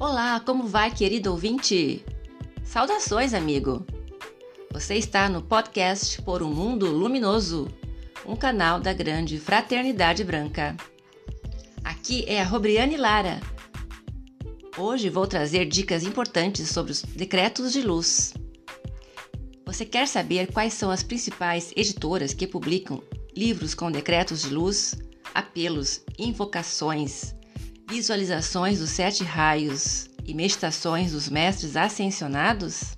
Olá, como vai, querido ouvinte? Saudações, amigo! Você está no podcast Por um Mundo Luminoso, um canal da grande Fraternidade Branca. Aqui é a Robriane Lara. Hoje vou trazer dicas importantes sobre os decretos de luz. Você quer saber quais são as principais editoras que publicam livros com decretos de luz, apelos, invocações, visualizações dos sete raios e meditações dos mestres ascensionados?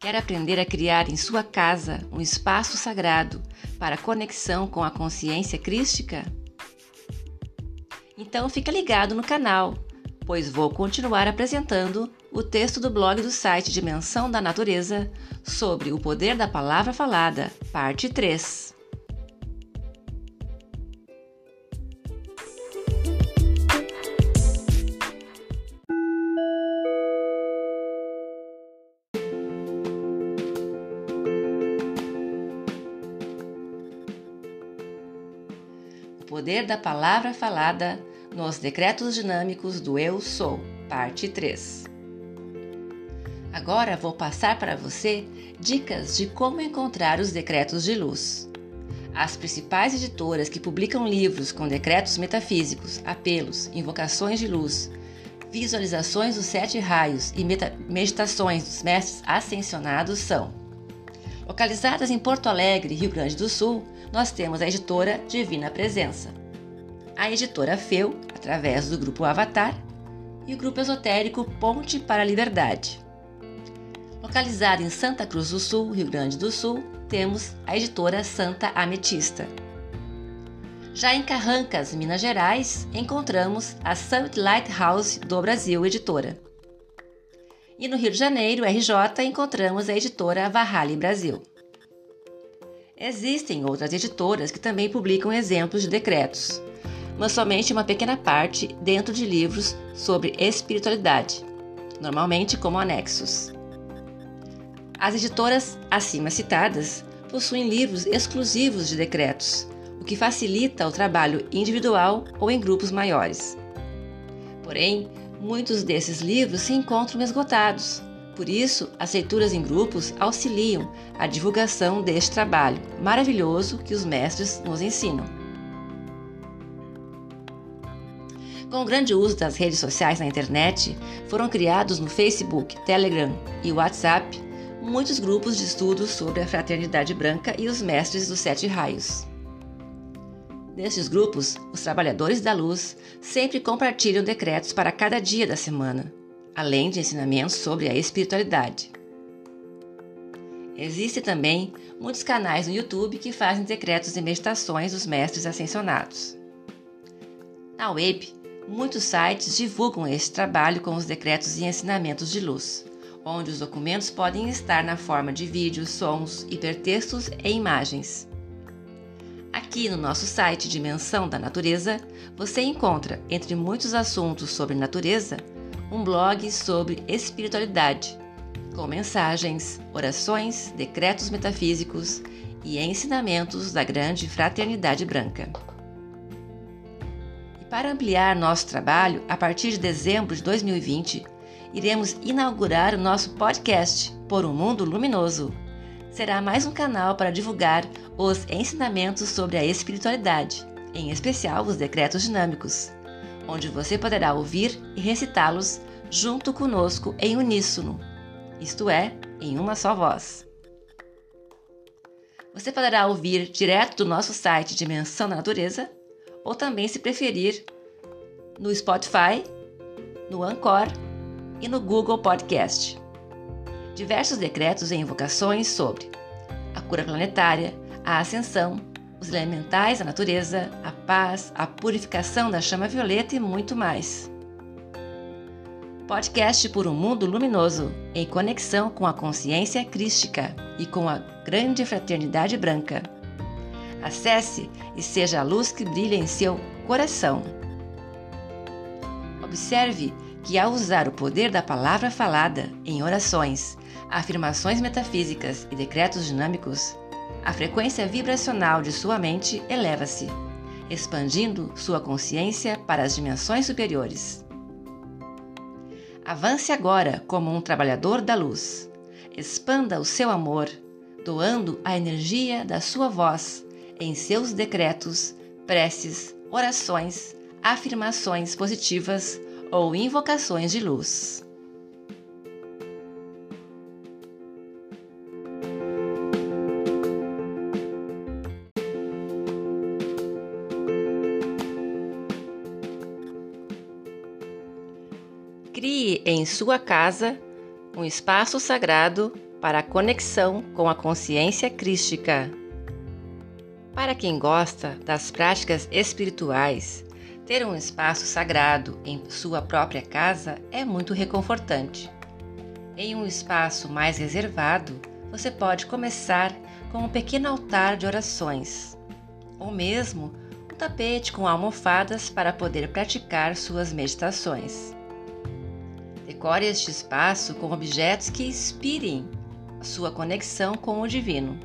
Quer aprender a criar em sua casa um espaço sagrado para conexão com a consciência crística? Então fica ligado no canal, pois vou continuar apresentando o texto do blog do site Dimensão da Natureza sobre o poder da palavra falada, parte 3. Poder da palavra falada nos decretos dinâmicos do Eu Sou, parte 3. Agora vou passar para você dicas de como encontrar os decretos de luz. As principais editoras que publicam livros com decretos metafísicos, apelos, invocações de luz, visualizações dos sete raios e meditações dos mestres ascensionados são Localizadas em Porto Alegre, Rio Grande do Sul, nós temos a editora Divina Presença, a editora Feu, através do grupo Avatar, e o grupo esotérico Ponte para a Liberdade. Localizada em Santa Cruz do Sul, Rio Grande do Sul, temos a editora Santa Ametista. Já em Carrancas, Minas Gerais, encontramos a Summit Lighthouse do Brasil Editora. E no Rio de Janeiro, RJ, encontramos a editora Varrali Brasil. Existem outras editoras que também publicam exemplos de decretos, mas somente uma pequena parte dentro de livros sobre espiritualidade, normalmente como anexos. As editoras acima citadas possuem livros exclusivos de decretos, o que facilita o trabalho individual ou em grupos maiores. Porém, Muitos desses livros se encontram esgotados. Por isso, as leituras em grupos auxiliam a divulgação deste trabalho maravilhoso que os mestres nos ensinam. Com o grande uso das redes sociais na internet, foram criados no Facebook, Telegram e WhatsApp muitos grupos de estudos sobre a fraternidade branca e os mestres dos sete raios. Nesses grupos, os trabalhadores da luz sempre compartilham decretos para cada dia da semana, além de ensinamentos sobre a espiritualidade. Existem também muitos canais no YouTube que fazem decretos e meditações dos mestres ascensionados. Na web, muitos sites divulgam este trabalho com os decretos e ensinamentos de luz, onde os documentos podem estar na forma de vídeos, sons, hipertextos e imagens. Aqui no nosso site Dimensão da Natureza, você encontra, entre muitos assuntos sobre natureza, um blog sobre espiritualidade, com mensagens, orações, decretos metafísicos e ensinamentos da grande fraternidade branca. E para ampliar nosso trabalho, a partir de dezembro de 2020, iremos inaugurar o nosso podcast Por um Mundo Luminoso será mais um canal para divulgar os ensinamentos sobre a espiritualidade, em especial os decretos dinâmicos, onde você poderá ouvir e recitá-los junto conosco em uníssono, isto é, em uma só voz. Você poderá ouvir direto do nosso site Dimensão da Natureza, ou também, se preferir, no Spotify, no Anchor e no Google Podcast diversos decretos e invocações sobre a cura planetária, a ascensão, os elementais da natureza, a paz, a purificação da chama violeta e muito mais. Podcast por um mundo luminoso, em conexão com a consciência crística e com a grande fraternidade branca. Acesse e seja a luz que brilha em seu coração. Observe que, ao usar o poder da palavra falada em orações, afirmações metafísicas e decretos dinâmicos, a frequência vibracional de sua mente eleva-se, expandindo sua consciência para as dimensões superiores. Avance agora como um trabalhador da luz. Expanda o seu amor, doando a energia da sua voz em seus decretos, preces, orações, afirmações positivas ou invocações de luz. Crie em sua casa um espaço sagrado para a conexão com a consciência crística. Para quem gosta das práticas espirituais, ter um espaço sagrado em sua própria casa é muito reconfortante. Em um espaço mais reservado, você pode começar com um pequeno altar de orações, ou mesmo um tapete com almofadas para poder praticar suas meditações. Decore este espaço com objetos que inspirem sua conexão com o divino.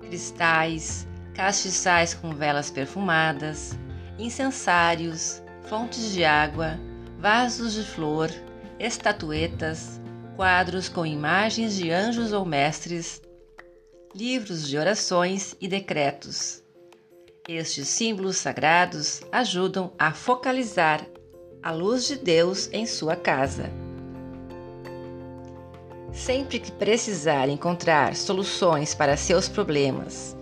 Cristais, castiçais com velas perfumadas, incensários, fontes de água, vasos de flor, estatuetas, quadros com imagens de anjos ou mestres, livros de orações e decretos. Estes símbolos sagrados ajudam a focalizar a luz de Deus em sua casa. Sempre que precisar encontrar soluções para seus problemas,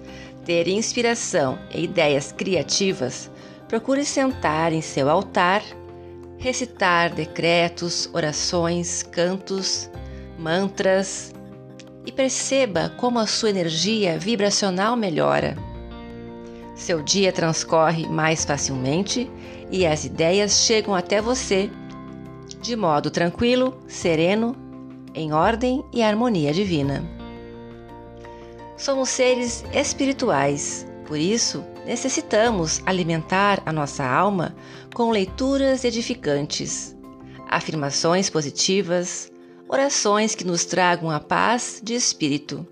ter inspiração e ideias criativas, procure sentar em seu altar, recitar decretos, orações, cantos, mantras e perceba como a sua energia vibracional melhora. Seu dia transcorre mais facilmente e as ideias chegam até você de modo tranquilo, sereno, em ordem e harmonia divina. Somos seres espirituais, por isso necessitamos alimentar a nossa alma com leituras edificantes, afirmações positivas, orações que nos tragam a paz de espírito.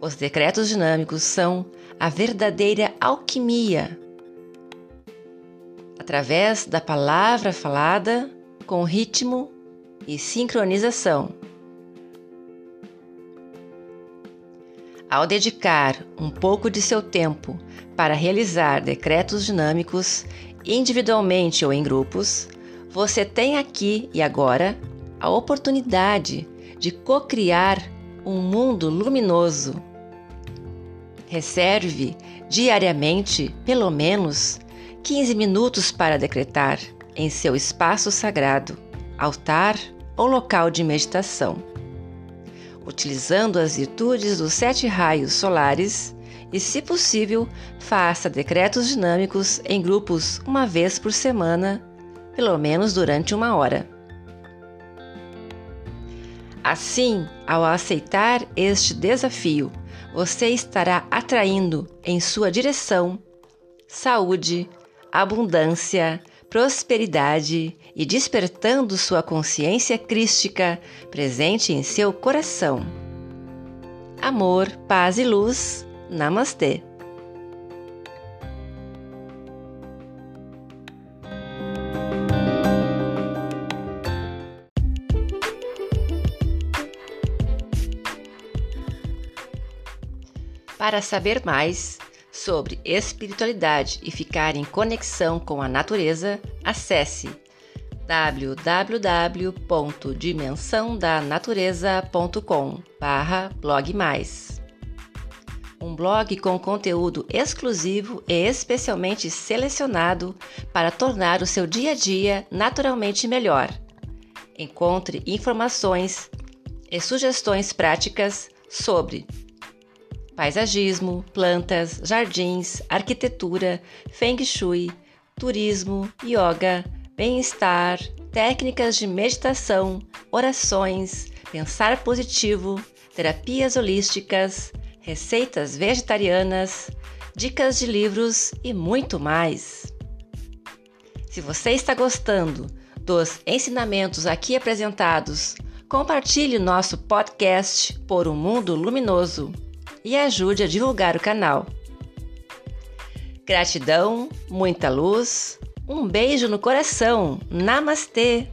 Os decretos dinâmicos são a verdadeira alquimia através da palavra falada com ritmo e sincronização. Ao dedicar um pouco de seu tempo para realizar decretos dinâmicos, individualmente ou em grupos, você tem aqui e agora a oportunidade de co-criar um mundo luminoso. Reserve diariamente, pelo menos, 15 minutos para decretar em seu espaço sagrado, altar ou local de meditação. Utilizando as virtudes dos sete raios solares e, se possível, faça decretos dinâmicos em grupos uma vez por semana, pelo menos durante uma hora. Assim, ao aceitar este desafio, você estará atraindo em sua direção saúde, abundância, prosperidade e despertando sua consciência crística presente em seu coração. Amor, paz e luz. Namastê. Para saber mais, sobre espiritualidade e ficar em conexão com a natureza, acesse www.dimensãodanatureza.com/blog mais. Um blog com conteúdo exclusivo e especialmente selecionado para tornar o seu dia a dia naturalmente melhor. Encontre informações e sugestões práticas sobre paisagismo, plantas, jardins, arquitetura, feng shui, turismo, yoga, bem-estar, técnicas de meditação, orações, pensar positivo, terapias holísticas, receitas vegetarianas, dicas de livros e muito mais. Se você está gostando dos ensinamentos aqui apresentados, compartilhe nosso podcast por um mundo luminoso e ajude a divulgar o canal. Gratidão, muita luz, Um beijo no coração. Namastê!